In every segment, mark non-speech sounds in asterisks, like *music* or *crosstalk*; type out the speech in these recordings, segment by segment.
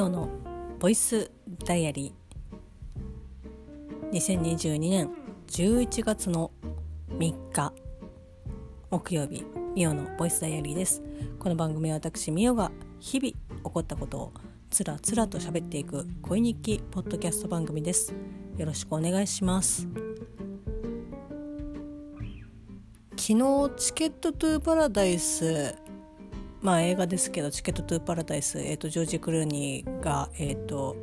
ミオのボイスダイアリー。2022年11月の3日木曜日ミオのボイスダイアリーです。この番組は私ミオが日々起こったことをつらつらと喋っていく恋日記ポッドキャスト番組です。よろしくお願いします。昨日チケットトゥーパラダイスまあ映画ですけど「チケット・トゥ・パラダイス」えーと、ジョージ・クルーニーがえっ、ー、と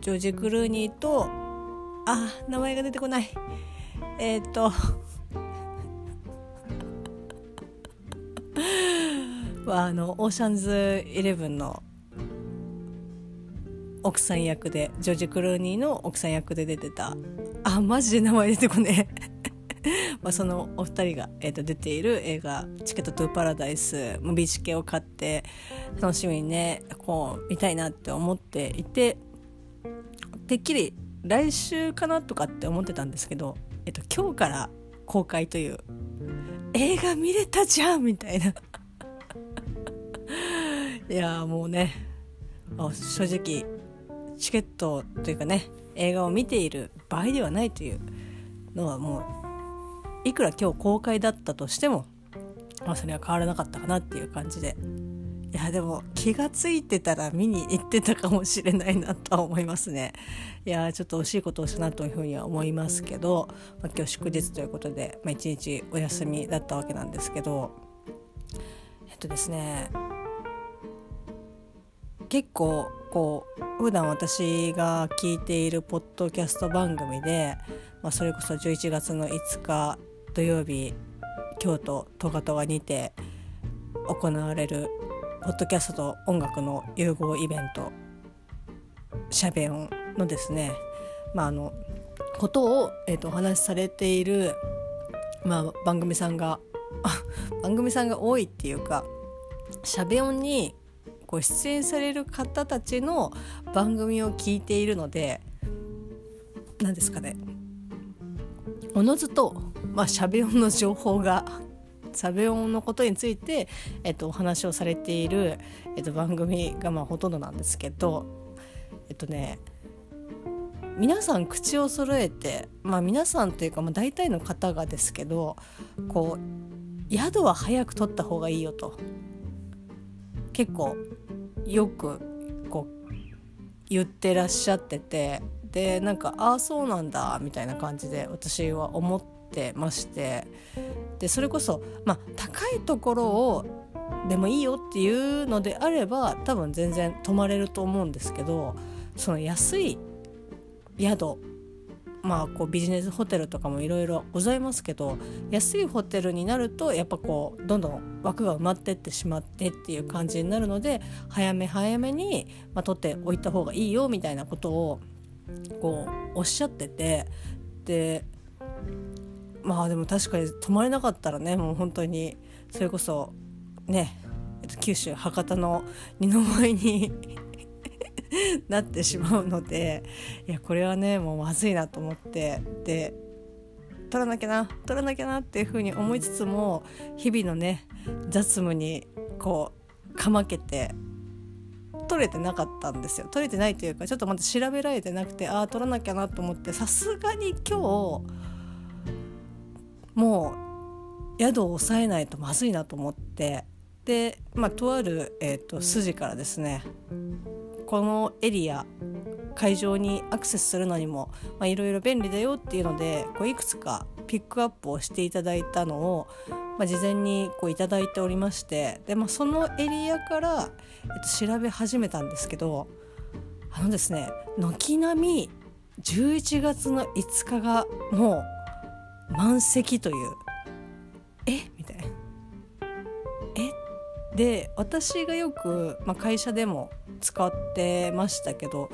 ジョージ・クルーニーとあ名前が出てこない。えっ、*laughs* ー、とはあのオーシャンズイレブンの奥さん役でジョージ・クルーニーの奥さん役で出てた。あマジで名前出てこねえ。まあ、そのお二人が、えー、と出ている映画「チケット・トゥ・パラダイス」ムビチケを買って楽しみにねこう見たいなって思っていててっきり来週かなとかって思ってたんですけど、えっと、今日から公開という映画見れたじゃんみたいな。*laughs* いやもうね正直チケットというかね映画を見ている場合ではないというのはもういくら今日公開だったとしても、まあ、それは変わらなかったかなっていう感じで。いやでも気が付いてたら見に行ってたかもしれないなとは思いますね。いやちょっと惜しいことをしたなというふうには思いますけど、まあ、今日祝日ということで、まあ、一日お休みだったわけなんですけどえっとですね結構こう普段私が聞いているポッドキャスト番組で、まあ、それこそ11月の5日土曜日京都トガトガにて行われるポッドキャストと音楽の融合イベントシャベオンのですね、まあ、あのことを、えーと、お話しされている、まあ、番組さんが *laughs* 番組さんが多いっていうかシャベオンにこ出演される方たちの番組を聞いているので何ですかねおのずとまあ、しゃべ音の情報がしゃべ音のことについて、えっと、お話をされている、えっと、番組がまあほとんどなんですけどえっとね皆さん口を揃えてまあ皆さんというか、まあ、大体の方がですけどこう宿は早く取った方がいいよと結構よくこう言ってらっしゃっててでなんかああそうなんだみたいな感じで私は思って。ってまして。でそれこそ、まあ、高いところをでもいいよっていうのであれば多分全然泊まれると思うんですけどその安い宿まあこうビジネスホテルとかもいろいろございますけど安いホテルになるとやっぱこうどんどん枠が埋まってってしまってっていう感じになるので早め早めに、まあ、取っておいた方がいいよみたいなことをこうおっしゃってて。でまあでも確かに泊まれなかったらねもう本当にそれこそね九州博多の二の舞に *laughs* なってしまうのでいやこれはねもうまずいなと思ってで取らなきゃな取らなきゃなっていうふうに思いつつも日々のね雑務にこうかまけて取れてなかったんですよ。取れてないというかちょっとまだ調べられてなくてああ取らなきゃなと思ってさすがに今日もう宿を抑えないとまずいなと思ってで、まあ、とある、えーと、筋からですねこのエリア会場にアクセスするのにもいろいろ便利だよっていうのでこういくつかピックアップをしていただいたのを、まあ、事前にこういただいておりましてで、まあ、そのエリアから、えっと、調べ始めたんですけどあのですね軒並み11月の5日がもう満席という。え？みたいな。え？で私がよく、まあ、会社でも使ってましたけど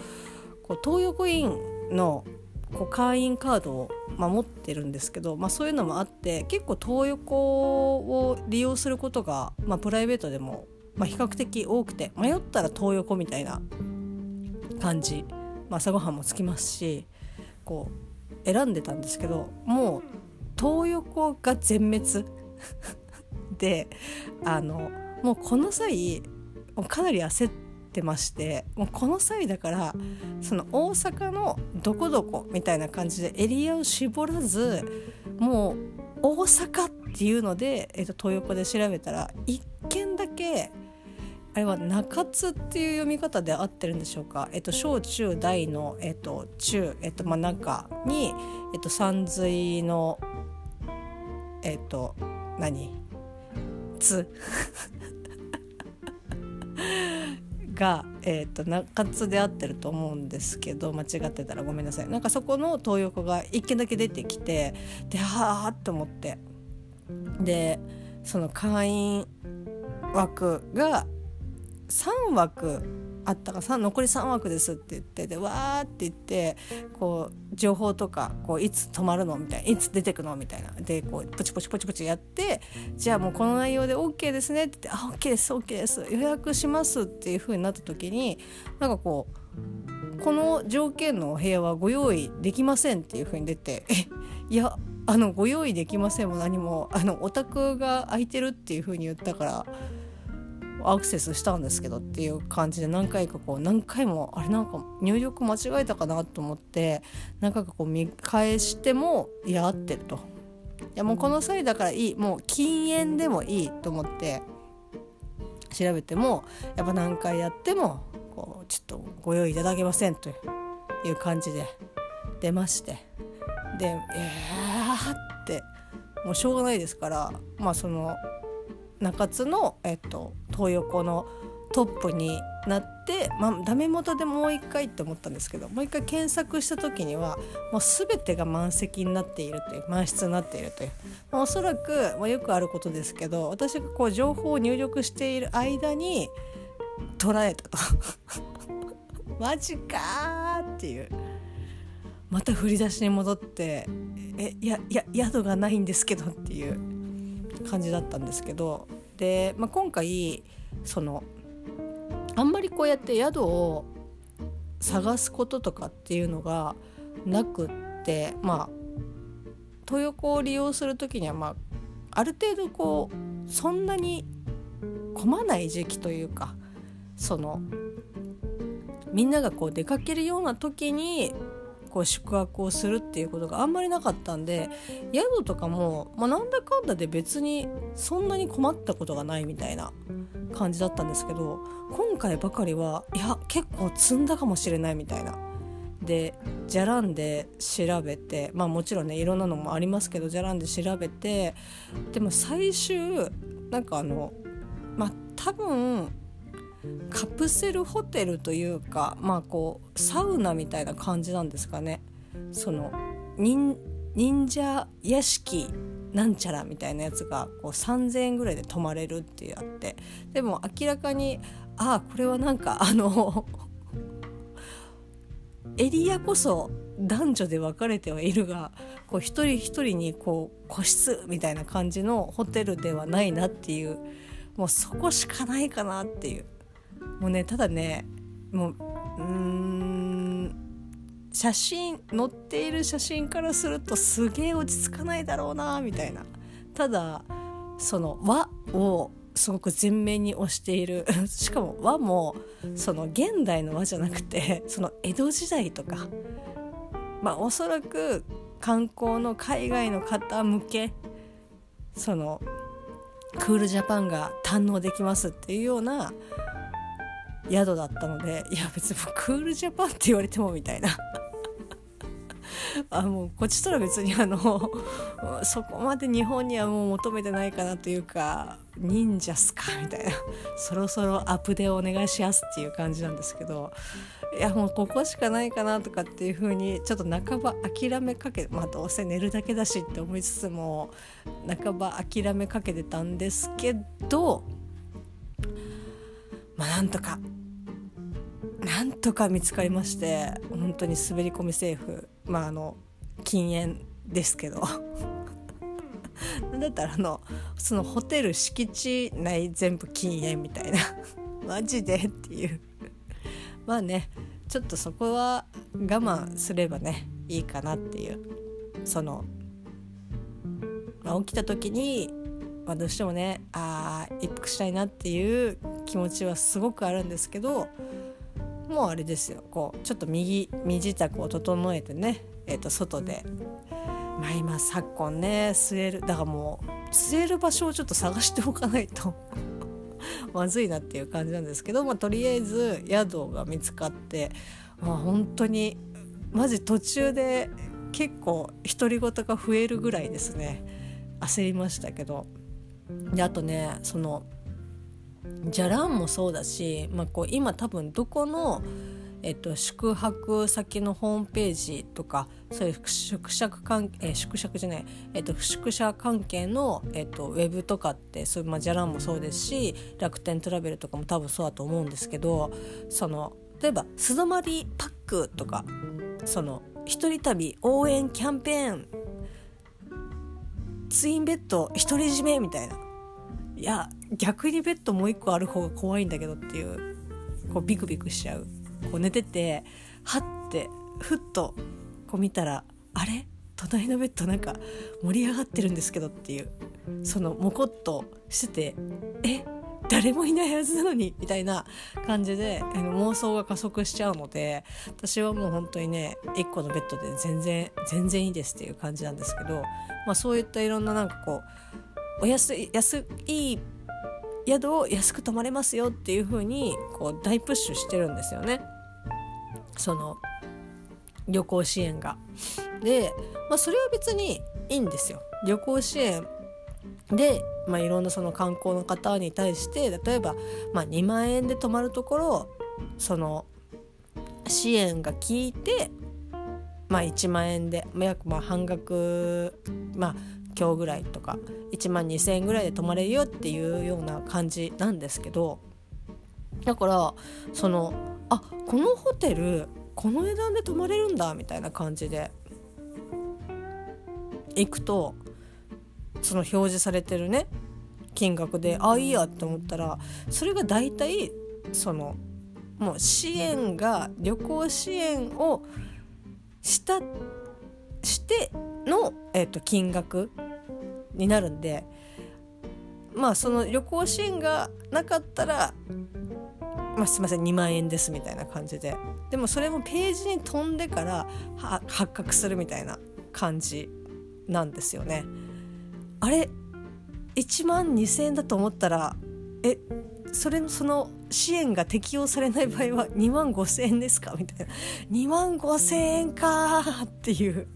こう東横インのこう会員カードを、まあ、持ってるんですけど、まあ、そういうのもあって結構東横を利用することが、まあ、プライベートでも、まあ、比較的多くて迷ったら東横みたいな感じ、まあ、朝ごはんもつきますしこう選んでたんですけどもう東横が全滅。*laughs* であのもうこの際かなり焦ってましてもうこの際だからその大阪のどこどこみたいな感じでエリアを絞らずもう大阪っていうので、えー、と東横で調べたら1軒だけあれは中津っていう読み方で合ってるんでしょうか、えっと、小中大の、えっと、中、えっとまあ、中に、えっと、山水のえっと何？津 *laughs* が、えーと、中津で合ってると思うんですけど間違ってたら。ごめんなさい。なんかそこの東横が1軒だけ出てきてではあって思って。でその会員枠が3枠あったか残り3枠ですって言ってでわーって言ってこう情報とかこういつ止まるのみたいないつ出てくのみたいな。でこうポチポチポチポチやってじゃあもうこの内容で OK ですねって言って「あ OK です OK です予約します」っていう風になった時になんかこうこの条件のお部屋はご用意できませんっていう風に出て「えいやあのご用意できませんも何もあのお宅が空いてるっていう風に言ったからアクセスしたんですけどっていう感じで何回かこう何回もあれなんか入力間違えたかなと思って何回かこう見返してもいや合ってると。いやもうこの際だからいいもう禁煙でもいいと思って調べてもやっぱ何回やってもこうちょっとご用意いただけませんという感じで出ましてでえーってもうしょうがないですからまあその中津の、えっと、東横のトップになって、まあ、ダメ元でもう一回って思ったんですけどもう一回検索した時にはもう全てが満席になっているという満室になっているという、まあ、おそらく、まあ、よくあることですけど私がこう情報を入力している間に捉えたと。*laughs* マジかっていう。また振り出しに戻ってえいやいや宿がないんですけどっていう。感じだったんですけどで、まあ、今回そのあんまりこうやって宿を探すこととかっていうのがなくってまあ東横を利用する時にはまあある程度こうそんなに混まない時期というかそのみんながこう出かけるような時にこう宿泊をするっていうことがあんまりなかったんで宿とかも、まあ、なんだかんだで別にそんなに困ったことがないみたいな感じだったんですけど今回ばかりはいや結構積んだかもしれないみたいな。でじゃらんで調べてまあもちろんねいろんなのもありますけどじゃらんで調べてでも最終なんかあのまあ多分カプセルホテルというかまあこうサウナみたいな感じなんですかね。その忍者屋敷なんちゃらみたいなやつがこう3,000円ぐらいで泊まれるってあって。でも明らかにああこれはなんかあのエリアこそ男女で分かれてはいるがこう一人一人にこう個室みたいな感じのホテルではないなっていうもうそこしかないかなっていう。もうねただねもううん写真載っている写真からするとすげえ落ち着かないだろうなみたいな。ただその和をすごく前面に押している *laughs* しかも和もその現代の和じゃなくてその江戸時代とか。まあおそらく観光の海外の方向けそのクールジャパンが堪能できますっていうような宿だったのでいや別にクールジャパンって言われてもみたいな。あもうこっちとら別にあのそこまで日本にはもう求めてないかなというか忍者っすかみたいな。そろそろアップデをお願いしますっていう感じなんですけどいやもうここしかないかなとかっていう風にちょっと半ば諦めかけまあどうせ寝るだけだしって思いつつも半ば諦めかけてたんですけどまあなんとかなんとか見つかりまして本当に滑り込みセーフ。まああの禁煙ですけど。*laughs* なんだったらあのそのホテル敷地内全部禁煙みたいな。*laughs* マジでっていう。まあねちょっとそこは我慢すればねいいかなっていう。その、まあ、起きた時にまあ、どうしてもねあ一服したいなっていう気持ちはすごくあるんですけどもうあれですよ。こうちょっと右身支度を整えてね、えー、と外で。まあ今昨今ね据えるだからもう据える場所をちょっと探しておかないと *laughs* まずいなっていう感じなんですけど、まあ、とりあえず宿が見つかって、まあ、本当にマジ途中で結構独り言が増えるぐらいですね。焦りましたけど。であとねそのじゃらんもそうだし、まあ、こう今多分どこの、えっと、宿泊先のホームページとかそういう宿泊関係、えー、宿泊じゃない、えっと、宿舎関係の、えっと、ウェブとかってそういう、まあ、じゃらんもそうですし楽天トラベルとかも多分そうだと思うんですけどその例えば素泊まりパックとかその一人旅応援キャンペーンツインベッド独り占めみたいな。いや逆にベッドもう一個ある方が怖いんだけどっていうこうビクビクしちゃう。こう寝ててはってふっとこう見たらあれ？隣のベッドなんか盛り上がってるんですけどっていうそのモコっとしててえ？誰もいないはずなのにみたいな感じで妄想が加速しちゃうので私はもう本当にね1個のベッドで全然全然いいですっていう感じなんですけど、まあ、そういったいろんななんかこうお安い安い宿を安く泊まれますよっていう風にこう大プッシュしてるんですよねその旅行支援が。で、まあ、それは別にいいんですよ。旅行支援で、まあ、いろんなその観光の方に対して例えば、まあ、2万円で泊まるところその支援が効いて、まあ、1万円で約まあ半額、まあ、今日ぐらいとか1万2,000円ぐらいで泊まれるよっていうような感じなんですけどだからそのあこのホテルこの値段で泊まれるんだみたいな感じで行くとその表示されてるね金額であいいやって思ったらそれが大体そのもう支援が旅行支援をしたしての、えー、と金額になるんでまあその旅行支援がなかったら、まあ、すいません2万円ですみたいな感じで。でもそれもページに飛んでから発覚するみたいな感じなんですよね。あれ1万2,000円だと思ったらえそれのその支援が適用されない場合は2万5,000円ですかみたいな。2万5,000円かっていう。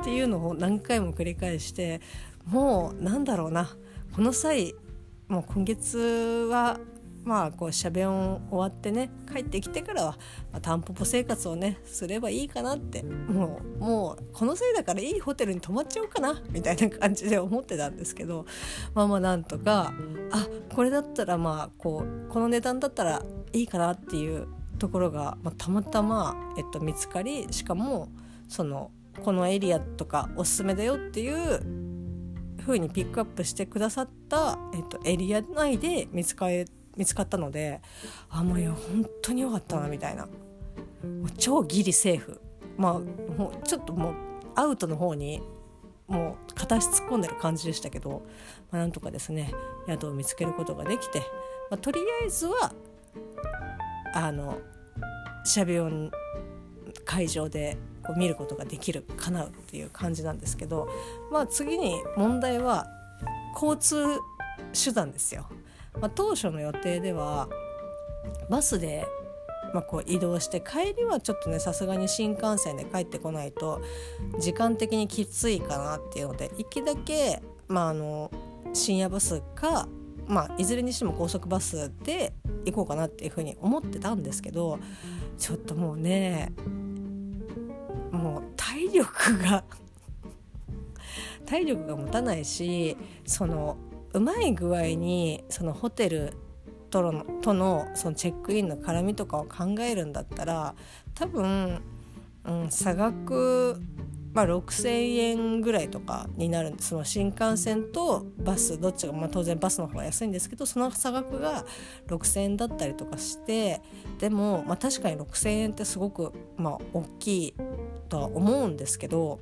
っていうのを何回も繰り返してもうなんだろうな。この際もう今月はまあこうしゃべ音終わってね帰ってきてからは、まあ、タンポポ生活をねすればいいかなって。もうもうこのせいだからいいホテルに泊まっちゃおうかなみたいな感じで思ってたんですけど。まあまあなんとかあこれだったらまあこうこの値段だったらいいかなっていうところが、まあ、たまたま、えっと、見つかりしかもそのこのエリアとかおすすめだよっていう風にピックアップしてくださった、えっと、エリア内で見つか見つかったのであもういや本当に良かったなみたいな。もう超ギリセーフ。まあもうちょっともうアウトの方にもう片足突っ込んでる感じでしたけど、まあ、なんとかですね宿を見つけることができて、まあ、とりあえずはあのシャビオン会場でこう見ることができる叶うっていう感じなんですけど、まあ、次に問題は交通手段ですよ。まあ、当初の予定ではバスでまあ、こう移動して帰りはちょっとねさすがに新幹線で帰ってこないと時間的にきついかなっていうので行きだけ、まあ、あの深夜バスか、まあ、いずれにしても高速バスで行こうかなっていうふうに思ってたんですけどちょっともうね体力が体力が持たないしそのうまい具合にそのホテルとのとのそのチェックインの絡みとかを考えるんだったら多分、うん、差額、まあ、6,000円ぐらいとかになるんでその新幹線とバスどっちが、まあ、当然バスの方が安いんですけどその差額が6,000円だったりとかしてでも、まあ、確かに6,000円ってすごく、まあ、大きいとは思うんですけど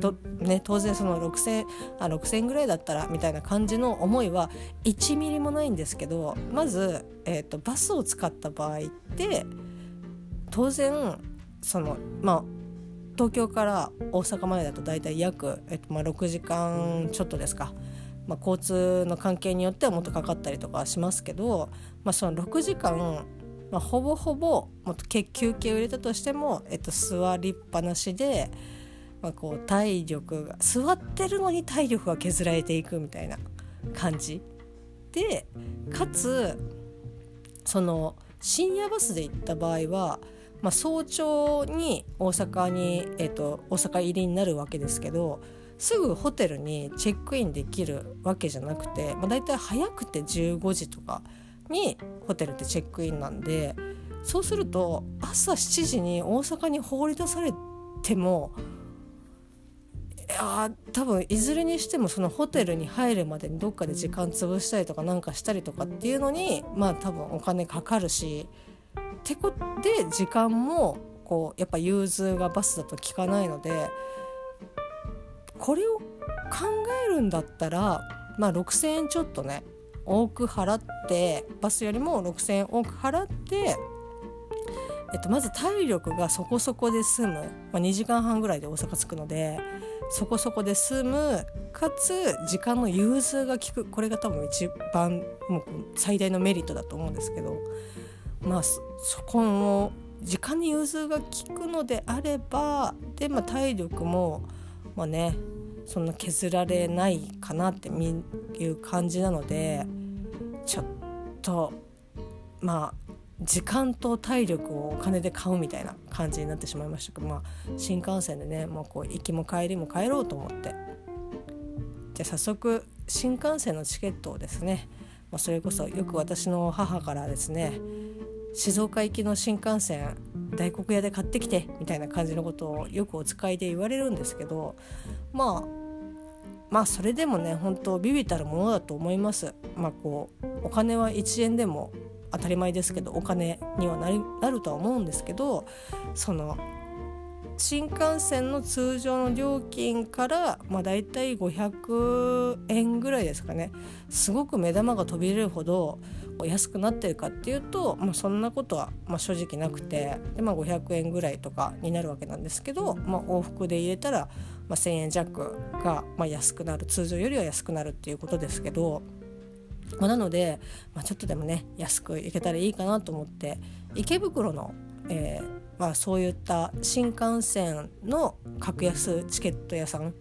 と、ね、当然その6,000あ6,000ぐらいだったらみたいな感じの思いは1ミリもないんですけどまず、えーと、バスを使った場合って当然そのまあ東京から大阪までだと大体約、えっとまあ、6時間ちょっとですか、まあ、交通の関係によってはもっとかかったりとかしますけど、まあ、その6時間、まあ、ほぼほぼもっと休憩を入れたとしても、えっと、座りっぱなしで、まあ、こう体力が座ってるのに体力が削られていくみたいな感じ。でかつその深夜バスで行った場合はまあ、早朝に大阪に、えーと、大阪入りになるわけですけどすぐホテルにチェックインできるわけじゃなくて、まあ、大体早くて15時とかにホテルってチェックインなんでそうすると朝7時に大阪に放り出されてもいや多分いずれにしてもそのホテルに入るまでにどっかで時間潰したりとかなんかしたりとかっていうのにまあ多分お金かかるし。てこで時間もこうやっぱ融通がバスだと効かないのでこれを考えるんだったら、まあ、6,000円ちょっとね多く払ってバスよりも6,000円多く払って、えっと、まず体力がそこそこで済む、まあ、2時間半ぐらいで大阪着くのでそこそこで済む。かつ時間の融通が利く。これが多分一番もう最大のメリットだと思うんですけど。まあそこの時間に融通が利くのであればで、まあ、体力もまあねそんな削られないかなっていう感じなのでちょっとまあ時間と体力をお金で買うみたいな感じになってしまいましたけど、まあ、新幹線でねもうこう行きも帰りも帰ろうと思って。じゃあ早速新幹線のチケットをですね、まあ、それこそよく私の母からですね静岡行きの新幹線大黒屋で買ってきてみたいな感じのことをよくお使いで言われるんですけどまあまあそれでもね本当ビビたるものだと思います。まあ、こうお金は1円でも当たり前ですけどお金にはなるなるとは思うんですけどその新幹線の通常の料金から、まあ、大体500円ぐらいですかねすごく目玉が飛び出るほど安くなってるかっていうと、まあ、そんなことは、まあ、正直なくてで、まあ、500円ぐらいとかになるわけなんですけど、まあ、往復で入れたら、まあ、1,000円弱が、まあ、安くなる通常よりは安くなるっていうことですけど、まあ、なので、まあ、ちょっとでもね安く行けたらいいかなと思って池袋の、えーまあ、そういった新幹線の格安チケット屋さん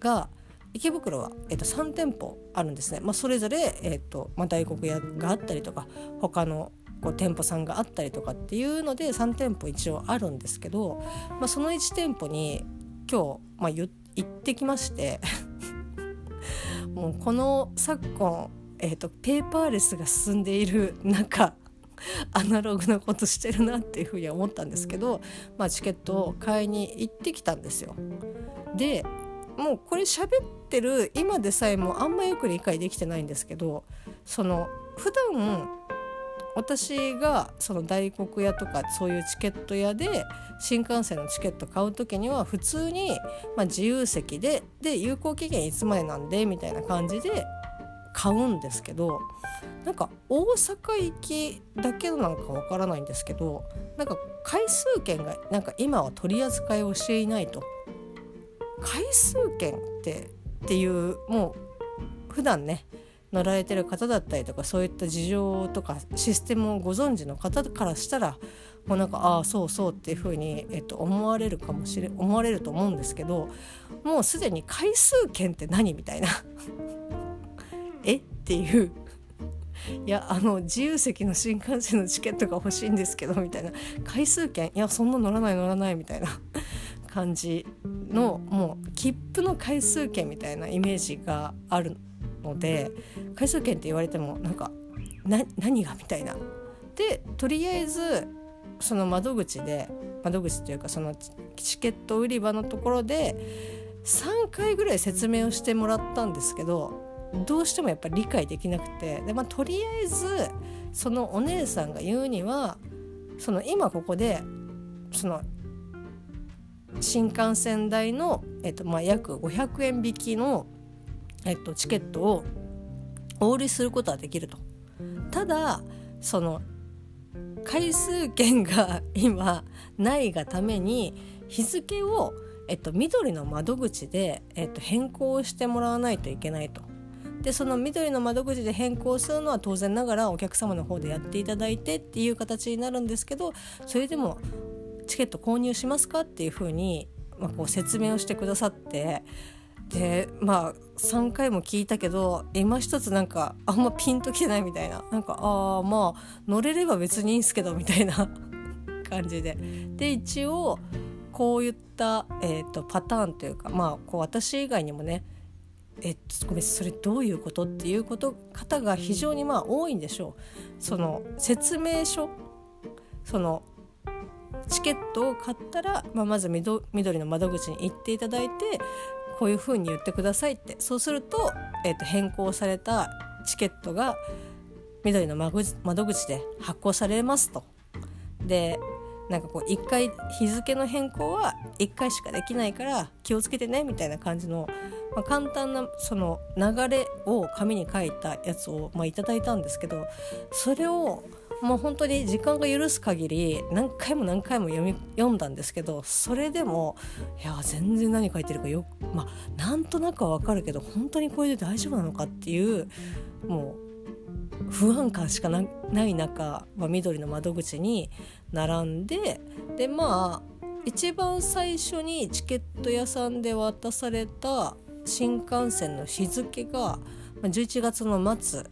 が池袋は、えー、と3店舗あるんですね、まあ、それぞれ、えーとまあ、大黒屋があったりとか他のこう店舗さんがあったりとかっていうので3店舗一応あるんですけど、まあ、その1店舗に今日、まあ、行ってきまして *laughs* もうこの昨今、えーとペーパーレスが進んでいる中アナログなことしてるなっていうふうには思ったんですけど、まあ、チケットを買いに行ってきたんですよ。でもうこれ喋ってる今でさえもあんまよく理解できてないんですけどその普段私がその大黒屋とかそういうチケット屋で新幹線のチケット買う時には普通に、まあ、自由席でで有効期限いつまでなんでみたいな感じで買うんですけどなんか大阪行きだけなのかわからないんですけどなんか回数券がなんか今は取り扱いをしていないと。回数券ってっていうもう普段ね乗られてる方だったりとかそういった事情とかシステムをご存知の方からしたらもうなんかああそうそうっていうふうに、えっと、思われるかもしれ思われると思うんですけどもうすでに回数券って何みたいな。*laughs* え？っていう。いやあの自由席の新幹線のチケットが欲しいんですけどみたいな。回数券？いやそんな乗らない乗らないみたいな。感じのもう切符の回数券みたいなイメージがあるので回数券って言われてもなんか何がみたいな。でとりあえずその窓口で窓口というかそのチケット売り場のところで3回ぐらい説明をしてもらったんですけどどうしてもやっぱり理解できなくてで、まあ、とりあえずそのお姉さんが言うにはその今ここでその新幹線代の、えっとまあ、約500円引きの、えっと、チケットをお売りすることはできると。ただその回数券が *laughs* 今ないがために日付を、えっと、緑の窓口で、えっと、変更してもらわないといけないと。でその緑の窓口で変更するのは当然ながらお客様の方でやっていただいてっていう形になるんですけどそれでもチケット購入しますかっていうふうに、まあ、こう説明をしてくださってでまあ3回も聞いたけど今一つなんかあんまピンときてないみたいななんかああまあ乗れれば別にいいんすけどみたいな *laughs* 感じでで一応こういった、えーと、パターンというかまあこう私以外にもねえっと、ごめんそれどういうことっていうこと方が非常にまあ多いんでしょう。その説明書そのチケットを買ったら、まあ、まず緑の窓口に行っていただいてこういうふうに言ってくださいってそうすると,、えー、と変更されたチケットが緑の窓口で発行されますと。でなんかこう1回日付の変更は1回しかできないから気をつけてねみたいな感じの、まあ、簡単なその流れを紙に書いたやつを、まあ、いただいたんですけどそれをもう本当に時間が許す限り何回も何回も読み読んだんですけどそれでもいや全然何書いてるかよまあなんとなくは分かるけど本当にこれで大丈夫なのかっていうもう不安感しかない中、まあ、緑の窓口に並んででまあ一番最初にチケット屋さんで渡された新幹線の日付が11月の末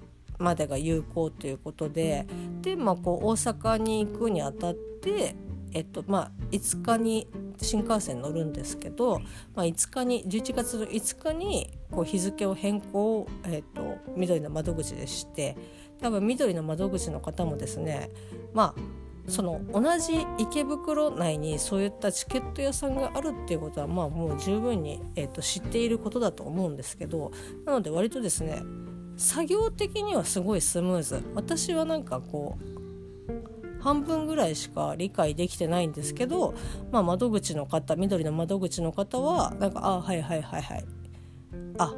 までが有効ということでで、まあ、こう大阪に行くにあたって、えっとまあ、5日に新幹線乗るんですけど、まあ、5日に11月の5日にこう日付を変更、えっと、緑の窓口でして多分緑の窓口の方もですねまあその同じ池袋内にそういったチケット屋さんがあるっていうことはまあもう十分に、えー、と知っていることだと思うんですけどなので割とですね作業的にはすごいスムーズ私はなんかこう半分ぐらいしか理解できてないんですけど、まあ、窓口の方緑の窓口の方はなんか「あはいはいはいはいあ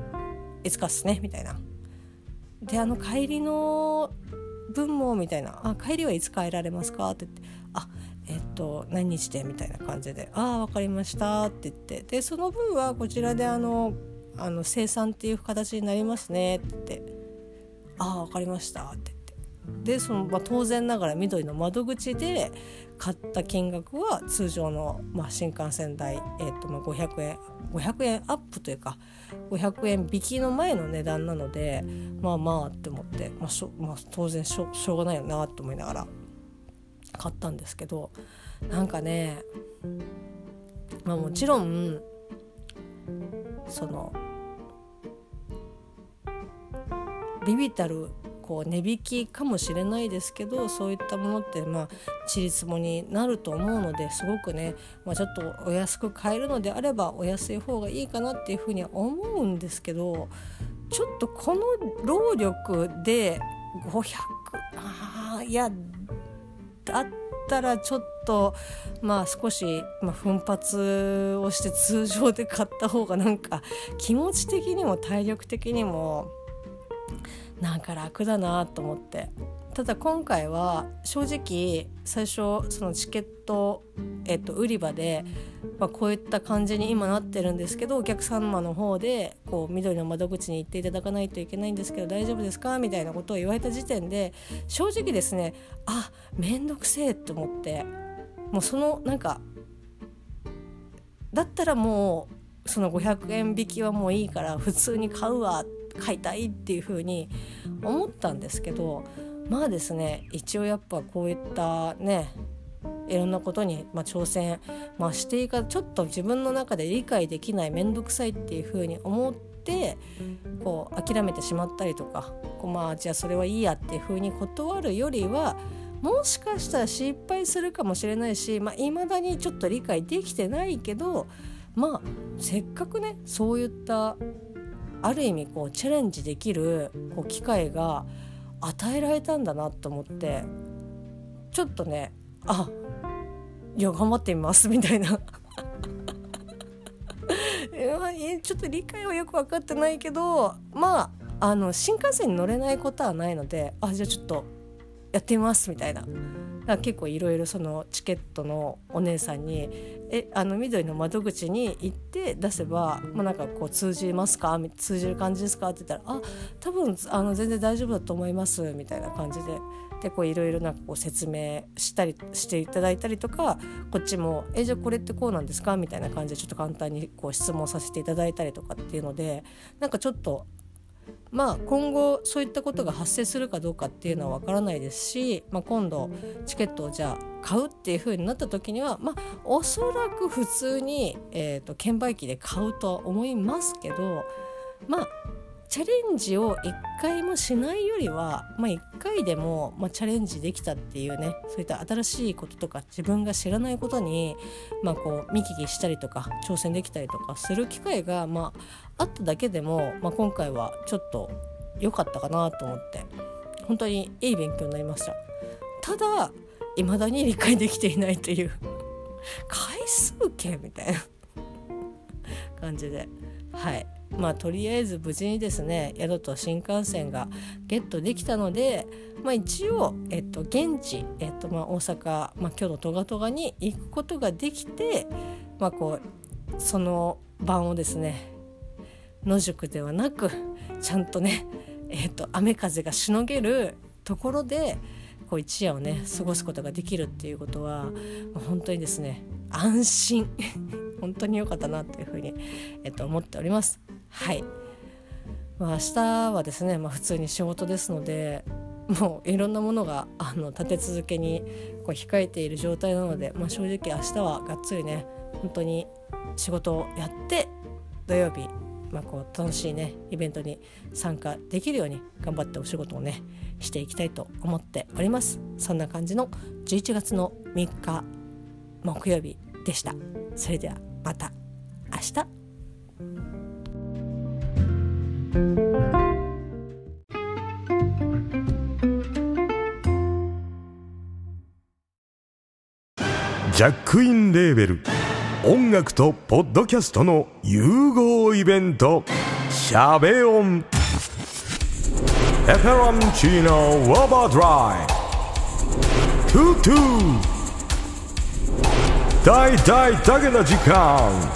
いつかっすね」みたいな。であの帰りの分もみたいな「あ帰りはいつ帰られますか?」って言って「あえっと何日で?」みたいな感じで「ああ分かりました」って言ってでその分はこちらであのあの生産っていう形になりますねって「ああ分かりました」って言って。でその、まあ、当然ながら緑の窓口で買った金額は通常の、まあ、新幹線代、えーとまあ、500円500円アップというか500円引きの前の値段なのでまあまあって思って、まあしょまあ、当然しょしょうがないよなと思いながら買ったんですけどなんかねまあもちろんそのビビたるこう値引きかもしれないですけどそういったものってまあちりつもになると思うのですごくね、まあ、ちょっとお安く買えるのであればお安い方がいいかなっていうふうには思うんですけどちょっとこの労力で500あいやだってたらちょっとまあ少し、まあ、奮発をして通常で買った方がなんか気持ち的にも体力的にもなんか楽だなと思って。ただ今回は正直最初そのチケット、えっと、売り場で、まあ、こういった感じに今なってるんですけどお客様の方でこう緑の窓口に行っていただかないといけないんですけど大丈夫ですかみたいなことを言われた時点で正直ですねあ面倒くせえと思って。もうそのなんかだったらもうその500円引きはもういいから普通に買うわって買いたいっていうふうに思ったんですけどまあですね一応やっぱこういったねいろんなことに、まあ、挑戦、まあ、していかちょっと自分の中で理解できない面倒くさいっていうふうに思ってこう諦めてしまったりとかこうまあじゃあそれはいいやっていうふうに断るよりはもしかしたら失敗するかもしれないしいまあ、未だにちょっと理解できてないけどまあせっかくねそういったある意味こうチャレンジできるこう機会が与えられたんだなと思ってちょっとねあいや頑張ってみますみたいな。*laughs* ちょっと理解はよく分かってないけどまああの新幹線に乗れないことはないのであじゃあちょっとやってみますみたいな。ら結構いろいろそのチケットのお姉さんに「えあの緑の窓口に行って出せば、まあ、なんかこう通じますか？通じる感じですか?」って言ったら「あ多分あの全然大丈夫だと思います」みたいな感じで。でこういろいろなんかこう説明したりしていただいたりとかこっちも「えじゃあこれってこうなんですか?」みたいな感じでちょっと簡単にこう質問させていただいたりとかっていうのでなんかちょっとまあ、今後そういったことが発生するかどうかっていうのは分からないですし、まあ、今度チケットをじゃあ買うっていうふうになった時には、まあ、おそらく普通に、えーと、券売機で買うとは思いますけどまあチャレンジを1回もしないよりは、まあ、1回でも、まあ、チャレンジできたっていうねそういった新しいこととか自分が知らないことに、まあ、こう見聞きしたりとか挑戦できたりとかする機会が、まあ、あっただけでも、まあ、今回はちょっと良かったかなと思って本当にいい勉強になりました。ただ未だに理解できていないという *laughs* 回数券みたいな感じではい。まあとりあえず無事にですね宿と新幹線がゲットできたので、まあ、一応、えっと、現地、えっとまあ、大阪、まあ、今日のトガトガに行くことができて、まあ、こうその晩をですね野宿ではなくちゃんとね、えっと、雨風がしのげるところでこう一夜をね過ごすことができるっていうことは本当にですね安心 *laughs* 本当に良かったなというふうに、えっと、思っております。はい、まあ、明日はですね、まあ、普通に仕事ですのでもういろんなものがあの立て続けにこう控えている状態なので、まあ、正直明日はがっつりね本当に仕事をやって土曜日、まあ、こう楽しいねイベントに参加できるように頑張ってお仕事をねしていきたいと思っております。そんな感じの11月の3日木曜日でした。それではまた明日。ジャックインレーベル音楽とポッドキャストの融合イベント「シャベオン」「エフェロンチーノウォーバードライ」「トゥトゥ」大大だけな時間。